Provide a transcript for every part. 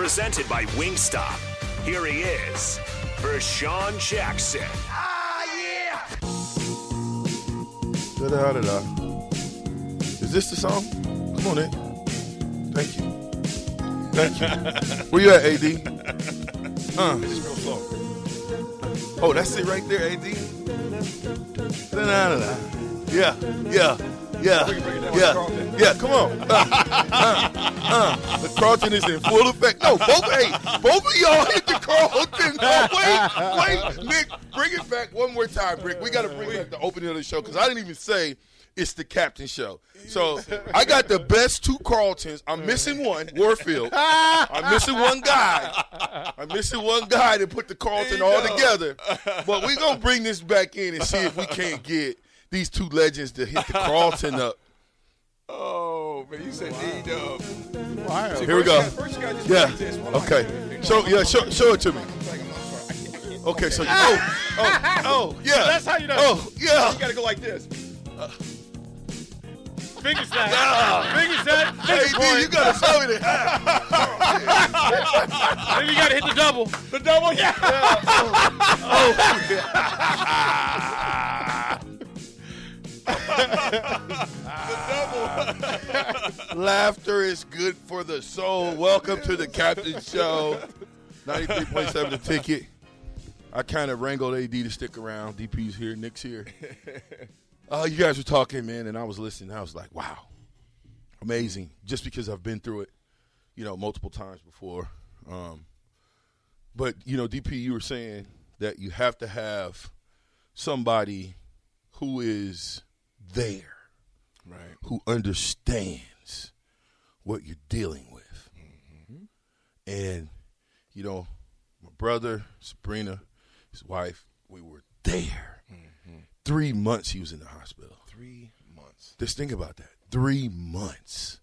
Presented by Wingstop. Here he is, Vershawn Jackson. Ah yeah. Da da da da. Is this the song? Come on in. Thank you. Thank you. Where you at, AD? Huh? It's real slow. Oh, that's it right there, AD. Da da da da. Yeah, yeah, yeah, yeah, yeah. Come on. Uh, uh, the Carlton is in full effect. No, both, hey, both of y'all hit the Carlton. No, wait, wait, Nick, bring it back one more time, Rick. We got to bring back the opening of the show because I didn't even say it's the captain show. So I got the best two Carltons. I'm missing one, Warfield. I'm missing one guy. I'm missing one guy to put the Carlton all together. But we're gonna bring this back in and see if we can't get these two legends to hit the Carlton up. Oh man, you said D Dub. Here we go. Yeah. Okay. So yeah, show, show it to me. Okay. So oh oh oh yeah. That's how you know. Oh yeah. You gotta go like this. Finger snap. Yeah. Finger snap. Hey, Finger D, point. you gotta show me that. Then you gotta hit the double. The double, yeah. Oh. Oh. Laughter is good for the soul. Welcome to the Captain Show. 93.7 the ticket. I kind of wrangled AD to stick around. DP's here, Nick's here. Uh, you guys were talking, man, and I was listening. I was like, wow, amazing. Just because I've been through it, you know, multiple times before. Um, but, you know, DP, you were saying that you have to have somebody who is there Right. who understands what you're dealing with. Mm-hmm. And, you know, my brother, Sabrina, his wife, we were there. Mm-hmm. Three months he was in the hospital. Three months. Just think about that. Three months.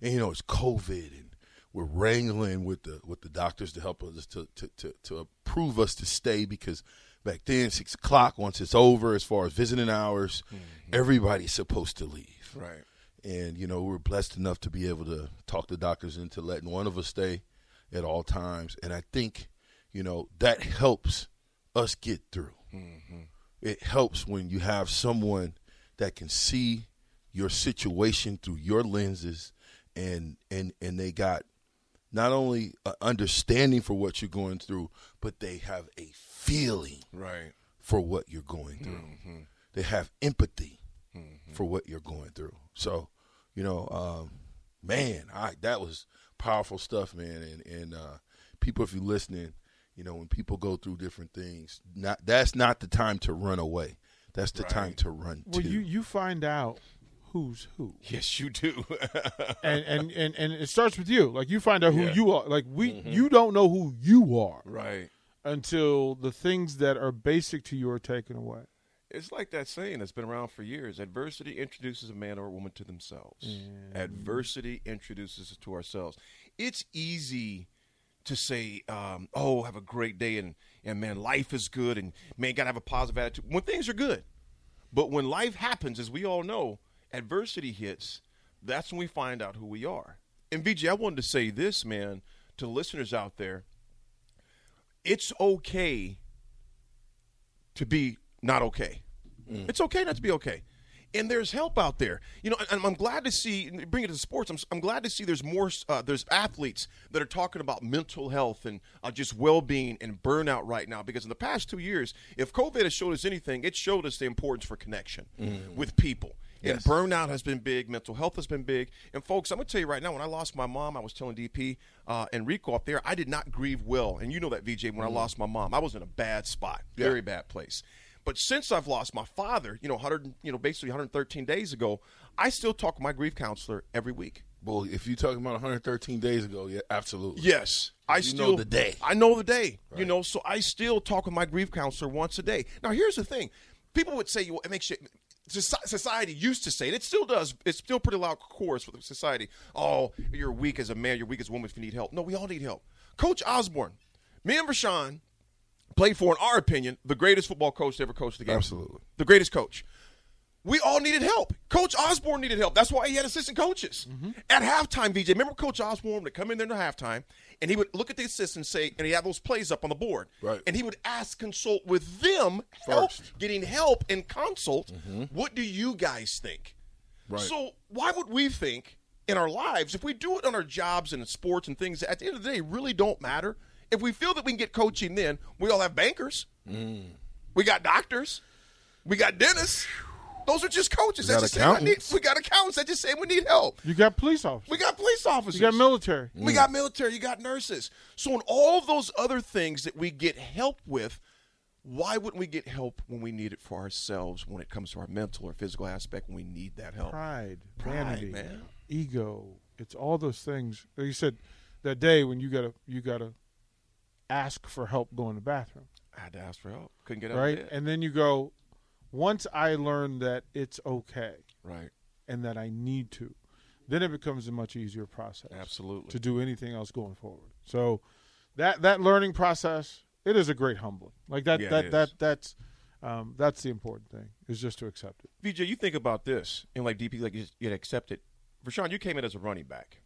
And, you know, it's COVID and we're wrangling with the with the doctors to help us to to, to, to approve us to stay because back then six o'clock once it's over as far as visiting hours, mm-hmm. Everybody's supposed to leave. Right. And you know, we are blessed enough to be able to talk the doctors into letting one of us stay at all times. And I think, you know, that helps us get through. Mm-hmm. It helps when you have someone that can see your situation through your lenses and and and they got not only an understanding for what you're going through, but they have a feeling Right. for what you're going through. Mm-hmm. They have empathy for what you're going through. So, you know, um, man, I that was powerful stuff, man. And and uh, people, if you're listening, you know, when people go through different things, not that's not the time to run away. That's the time to run Well, to. you you find out who's who, Yes, you do. and and and and it starts with you. Like you find out who Yeah. you are. Like we, you don't know who you are right. until the things that are basic to you are taken away. It's like that saying that's been around for years. Adversity introduces a man or a woman to themselves. Adversity introduces us to ourselves. It's easy to say, um, "Oh, have a great day," and and man, life is good, and man, gotta have a positive attitude when things are good. But when life happens, as we all know, adversity hits. That's when we find out who we are. And VJ, I wanted to say this, man, to listeners out there. It's okay to be not okay. Mm. It's okay not to be okay and there's help out there. You know, and I'm glad to see. Bring it to sports. I'm, I'm glad to see there's more. Uh, there's athletes that are talking about mental health and uh, just well-being and burnout right now. Because in the past two years, if COVID has showed us anything, it showed us the importance for connection mm. with people. And yes. burnout has been big. Mental health has been big. And folks, I'm gonna tell you right now. When I lost my mom, I was telling DP uh, and Rico up there, I did not grieve well. And you know that VJ. When mm. I lost my mom, I was in a bad spot, yeah. very bad place. But since I've lost my father, you know, 100, you know, basically 113 days ago, I still talk to my grief counselor every week. Well, if you're talking about 113 days ago, yeah, absolutely. Yes, I you still know the day. I know the day. Right. You know, so I still talk with my grief counselor once a day. Now, here's the thing: people would say, "Well, it makes you." Society used to say it. It still does. It's still pretty loud chorus for society. Oh, you're weak as a man. You're weak as a woman if you need help. No, we all need help. Coach Osborne, me and Rashawn played for, in our opinion, the greatest football coach to ever coach the game. Absolutely. The greatest coach. We all needed help. Coach Osborne needed help. That's why he had assistant coaches. Mm-hmm. At halftime, VJ, remember Coach Osborne would come in there to halftime and he would look at the assistants say, and he had those plays up on the board. Right. And he would ask, consult with them, help, First. getting help and consult. Mm-hmm. What do you guys think? Right. So why would we think in our lives, if we do it on our jobs and in sports and things at the end of the day really don't matter – if we feel that we can get coaching then, we all have bankers. Mm. We got doctors. We got dentists. Those are just coaches. We got accountants. Need, we got accountants that just say we need help. You got police officers. We got police officers. You got military. We mm. got military. You got nurses. So in all those other things that we get help with, why wouldn't we get help when we need it for ourselves when it comes to our mental or physical aspect when we need that help? Pride, Pride vanity, man. ego. It's all those things. Like you said that day when you gotta you gotta ask for help going to the bathroom. I had to ask for help. Couldn't get out right? And then you go, once I learn that it's okay. Right. And that I need to, then it becomes a much easier process. Absolutely. To do anything else going forward. So that that learning process, it is a great humbling. Like that yeah, that that that's um, that's the important thing is just to accept it. VJ, you think about this and like DP, like you get accepted. Rashawn, you came in as a running back.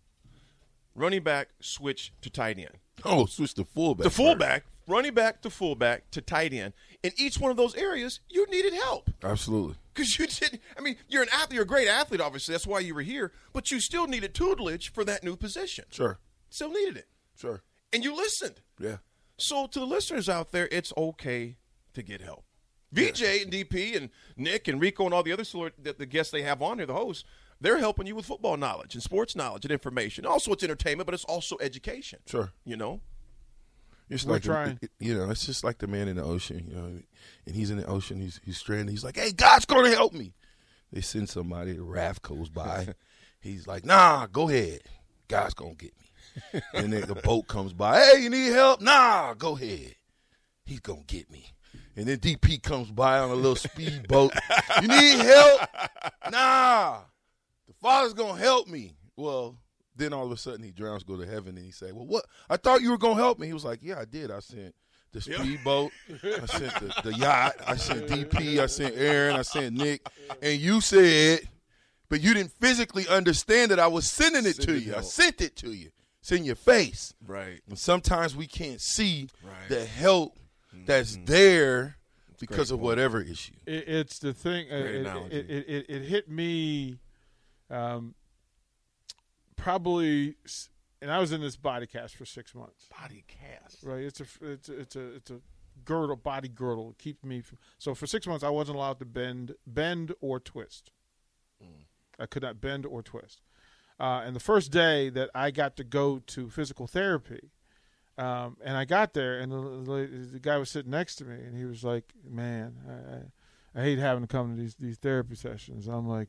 Running back switch to tight end. Oh, switch to fullback. To fullback, first. running back to fullback to tight end. In each one of those areas, you needed help. Absolutely. Because you didn't. I mean, you're an athlete. You're a great athlete. Obviously, that's why you were here. But you still needed tutelage for that new position. Sure. Still needed it. Sure. And you listened. Yeah. So to the listeners out there, it's okay to get help. VJ yeah. and DP and Nick and Rico and all the other the, the guests they have on here, the hosts, they're helping you with football knowledge and sports knowledge and information. Also, it's entertainment, but it's also education. Sure. You know? It's We're like trying. The, you know, it's just like the man in the ocean, you know, and he's in the ocean, he's he's stranded. He's like, "Hey, God's going to help me." They send somebody, the raft goes by. he's like, "Nah, go ahead. God's going to get me." and then the boat comes by. "Hey, you need help?" "Nah, go ahead. He's going to get me." And then DP comes by on a little speedboat. "You need help?" "Nah." Father's gonna help me. Well, then all of a sudden he drowns, go to heaven, and he say, "Well, what? I thought you were gonna help me." He was like, "Yeah, I did. I sent the speedboat, I sent the, the yacht, I sent DP, I sent Aaron, I sent Nick, and you said, but you didn't physically understand that I was sending it Send to you. Help. I sent it to you. It's in your face. Right. And sometimes we can't see right. the help that's mm-hmm. there because of whatever issue. It, it's the thing. Uh, it, it, it, it hit me um, probably, and I was in this body cast for six months. Body cast, right? It's a it's a, it's a it's a girdle, body girdle. It keeps me. From, so for six months, I wasn't allowed to bend, bend or twist. Mm. I could not bend or twist. Uh, and the first day that I got to go to physical therapy, um, and I got there, and the, the, guy was sitting next to me, and he was like, "Man, I, I, I hate having to come to these these therapy sessions." I'm like,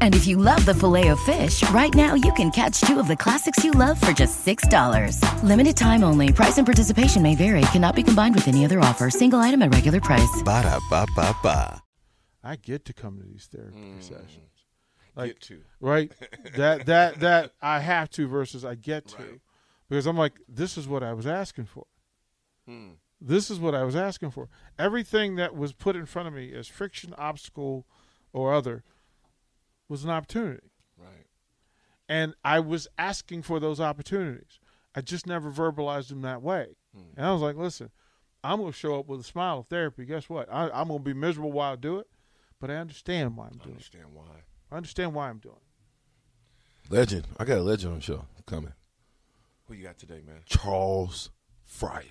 And if you love the Filet-O-Fish, right now you can catch two of the classics you love for just $6. Limited time only. Price and participation may vary. Cannot be combined with any other offer. Single item at regular price. Ba da ba ba ba. I get to come to these therapy sessions. Get to. right? that that that I have to versus I get to, Right. because I'm like, this is what I was asking for. Hmm. This is what I was asking for. Everything that was put in front of me as friction, obstacle, or other was an opportunity, Right. and I was asking for those opportunities. I just never verbalized them that way, Hmm. and I was like, listen, I'm going to show up with a smile of therapy. Guess what? I, I'm going to be miserable while I do it, but I understand why I'm I doing it. understand why. I understand why I'm doing it. Legend. I got a legend on the show coming. Who you got today, man? Charles Fryar.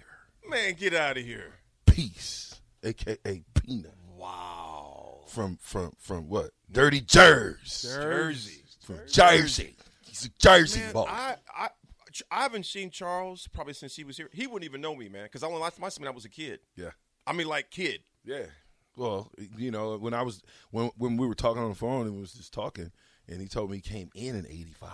Man, get out of here. Peace, aka Peanut. Wow. From from from what? Dirty Jersey. Jersey. From Jersey. He's a Jersey Man, boy. I, I, I haven't seen Charles probably since he was here. He wouldn't even know me, man, because I only last time I saw him when I was a kid. yeah. I mean, like kid. Yeah. Well, you know, when I was when when we were talking on the phone and we was just talking, and he told me he came in in '85.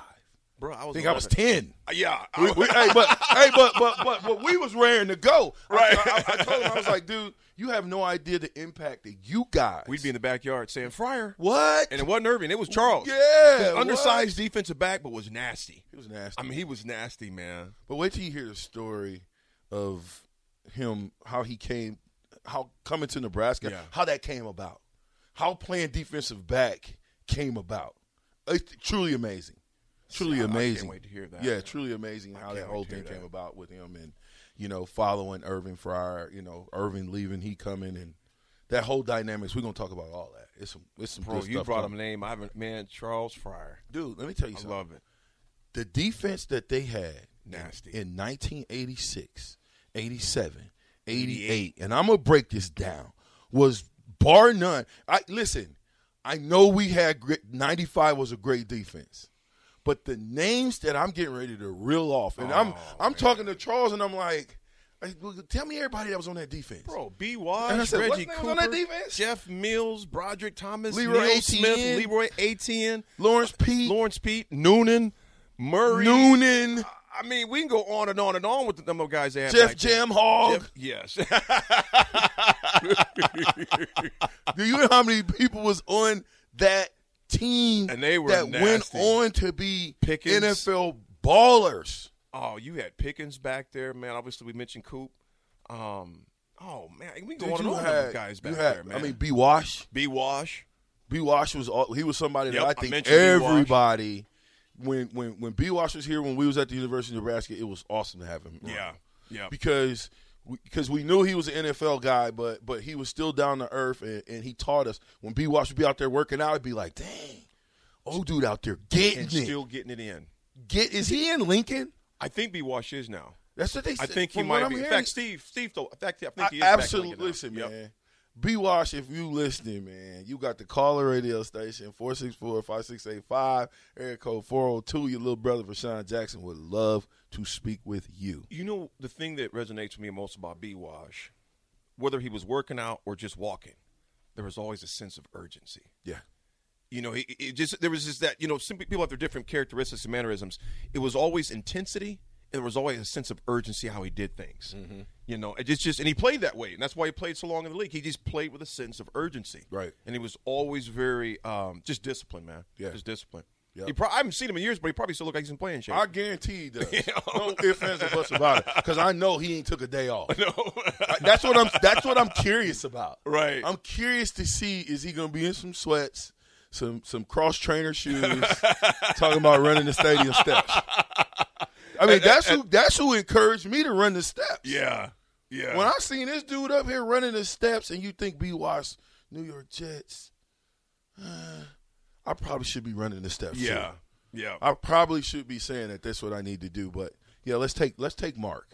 Bro, I was. think I was ten. Uh, Yeah. We, we, hey, but hey, but but but but we was raring to go. I- Right. I, I, told him I was like, dude, you have no idea the impact that you guys. We'd be in the backyard saying Fryar, what? and it wasn't Irving. It was Charles. Yeah, undersized defensive back, but was nasty. He was nasty. I mean, he was nasty, man. But wait till you hear the story of him, how he came, how coming to Nebraska, Yeah. how that came about, how playing defensive back came about. It's truly amazing. Truly See, I- I can't amazing. wait to hear that, Yeah, truly amazing I how that whole to hear thing came about with him and, you know, following Irving Fryar, you know, Irving leaving, he coming, and that whole dynamics. We're going to talk about all that. It's some, it's some Bro, good you stuff brought coming. him a name. I haven't, man. Charles Fryar. Dude, let me tell you I something. love it. the defense that they had Nasty. in 1986, 87, 88, and I'm gonna break this down was bar none. I listen. I know we had great, 95 was a great defense, but the names that I'm getting ready to reel off, and I'm Oh, I'm talking to Charles, and I'm like, tell me everybody that was on that defense, Bro, B. Wash, said, Reggie Cooper, was on that defense? Jeff Mills, Broderick Thomas, Leroy Neil Smith. Leroy Etienne, Lawrence Pete, Lawrence Pete, Noonan, Murray. Noonan, I mean, we can go on and on and on with the number of guys they had. Jeff. Jamrog. Jeff- yes. Do you know how many people was on that team And they were that went on to be Pickens. NFL ballers? oh, you had Pickens back there, man. Obviously, we mentioned Coop. Um, oh man, we can go on and on had, guys back had, there, man. I mean, B. Wash. B. Wash. B. Wash was all, he was somebody Yep, that I I think. Wash. everybody when when when B. Wash was here when we was at the University of Nebraska, it was awesome to have him. Yeah, yeah. because because we knew he was an NFL guy, but but he was still down to earth, and, and he taught us when B. Wash would be out there working out, it'd be like, dang, old dude out there getting and it. still getting it in. Get is he in Lincoln? I think B. Wash is now. That's what they I think he might be. In fact, Steve, Steve, though, in fact, I think he is. I- back in absolutely. Listen, Yep. B Wash, if you listening, man, you got the caller radio station 464-5685, area code 402. Your little brother Rashawn Jackson would love to speak with you. You know the thing that resonates with me most about B. Wash, whether he was working out or just walking, there was always a sense of urgency. Yeah. You know, it, it just there was just that. You know, some people have their different characteristics and mannerisms. It was always intensity. There was always a sense of urgency how he did things. Mm-hmm. You know, it just and he played that way, and that's why he played so long in the league. He just played with a sense of urgency. Right. And he was always very um, just disciplined, man. Yeah. Just disciplined. Yep. He pro- I haven't seen him in years, but he probably still look like he's in playing shape. I guarantee he does. No ifs, ands, or buts about it. Because I know he ain't took a day off. no. That's what I'm. That's what I'm curious about. Right. I'm curious to see is he going to be in some sweats, some some cross trainer shoes, talking about running the stadium steps. I mean, that's who that's who encouraged me to run the steps. yeah. Yeah. When I seen this dude up here running the steps, and you think B. Wash, New York Jets, uh, I probably should be running the steps. too. Yeah, yeah. I probably should be saying that that's what I need to do. But yeah, let's take let's take Mark.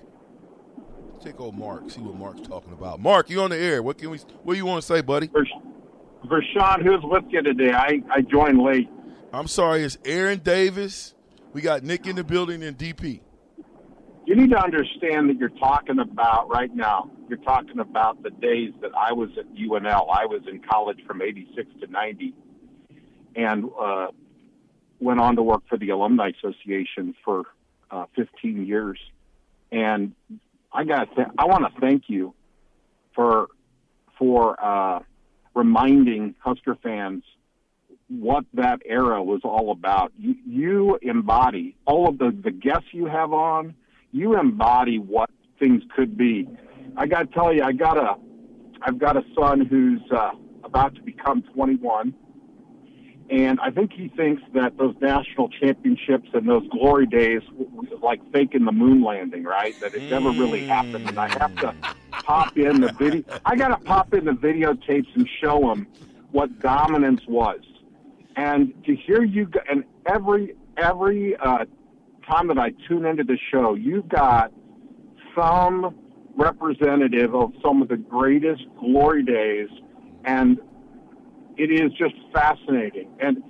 Let's take old Mark. See what Mark's talking about. Mark, you on the air? What can we? What do you want to say, buddy? Vershawn, who's with you today? I, I joined late. I'm sorry, it's Aaron Davis. We got Nick in the building and DP. You need to understand that you're talking about right now. You're talking about the days that I was at UNL. I was in college from '86 to '90, and uh, went on to work for the Alumni Association for uh, 15 years. And I got th- I want to thank you for for uh, reminding Husker fans what that era was all about. You, you embody all of the, the guests you have on. You embody what things could be. I got to tell you, I got a, I've got a son who's uh, about to become 21, and I think he thinks that those national championships and those glory days like faking the moon landing, right? That it never really happened, and I have to pop in the video. I got to pop in the videotapes and show him what dominance was and to hear you g- and every every uh, time that I tune into the show, you've got some representative of some of the greatest glory days, and it is just fascinating. And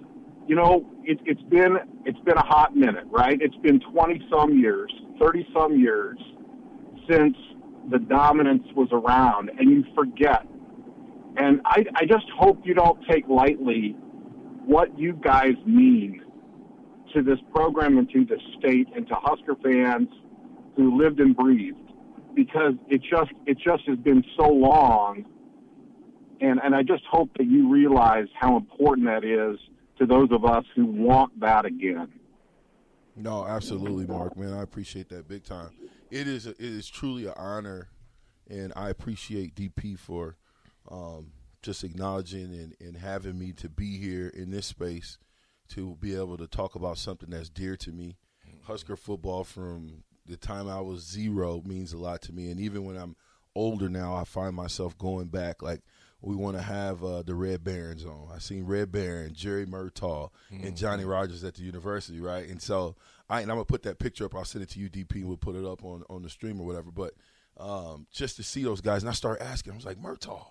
you know, it, it's been it's been a hot minute, right? It's been twenty some years, thirty some years since the dominance was around, and you forget. And I, I just hope you don't take lightly what you guys mean to this program and to the state and to Husker fans who lived and breathed because it just it just has been so long and and I just hope that you realize how important that is to those of us who want that again. No, absolutely, Mark. Man, I appreciate that big time. It is a, it is truly an honor, and I appreciate DP for um, just acknowledging and, and having me to be here in this space to be able to talk about something that's dear to me. Husker football from the time I was zero means a lot to me, and even when I'm older now, I find myself going back. Like we want to have uh, the Red Barons on. I seen Red Baron, Jerry Murtaugh, and Johnny Rodgers at the university, right? And so I and I'm gonna put that picture up. I'll send it to you, DP. We'll put it up on on the stream or whatever. But um, just to see those guys, and I started asking. I was like, Murtaugh,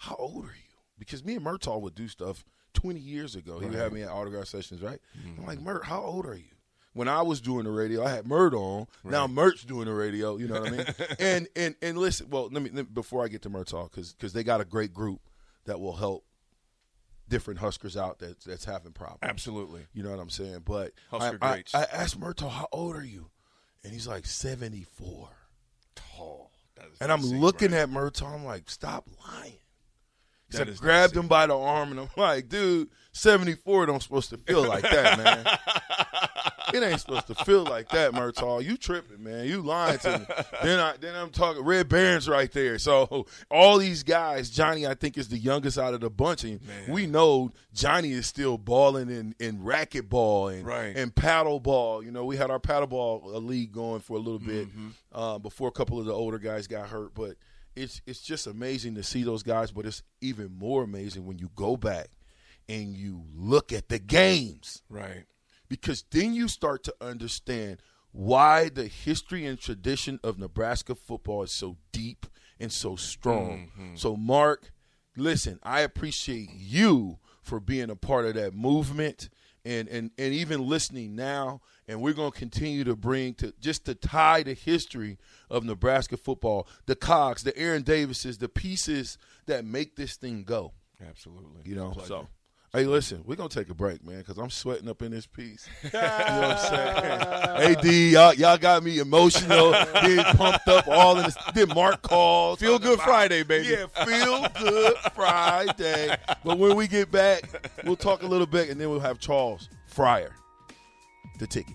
how old are you? Because me and Murtaugh would do stuff 20 years ago. He would have me at autograph sessions, right? I'm mm-hmm. like, Mert, how old are you? When I was doing the radio, I had Mert on. Now Mert's doing the radio. You know what I mean? and and and listen. Well, let me, let me- before I get to Murtaugh, because because they got a great group that will help different Huskers out that that's having problems. Absolutely. You know what I'm saying? But Husker I, I, greats. I asked Murtaugh, how old are you? And he's like 74. Tall. And I'm looking right? at Murtaugh. I'm like, stop lying. That said, grabbed him by the arm, and I'm like, dude, 74 don't supposed to feel like that, man. it ain't supposed to feel like that, Murtaugh. You tripping, man. You lying to me. then I then I'm talking Red Barons right there. So all these guys, Johnny, I think is the youngest out of the bunch, and we know Johnny is still balling in in racquetball and Right. and paddle ball. You know, we had our paddle ball league going for a little bit uh, before a couple of the older guys got hurt, but it's it's just amazing to see those guys. But it's even more amazing when you go back and you look at the games Right. because then you start to understand why the history and tradition of Nebraska football is so deep and so strong. Mm-hmm. So, Mark, listen, I appreciate you for being a part of that movement and, and, and even listening now. And we're going to continue to bring to just to tie the history of Nebraska football, the Cox, the Aaron Davises, the pieces that make this thing go. Absolutely. You know, so. Hey, listen, we're gonna take a break, man, because I'm sweating up in this piece. you know what I'm saying? hey, D, y'all, y'all got me emotional, getting pumped up, all in this. Then Mark calls. Feel Good about- Friday, baby. Yeah, feel good Friday. But when we get back, we'll talk a little bit, and then we'll have Charles Fryar, the ticket.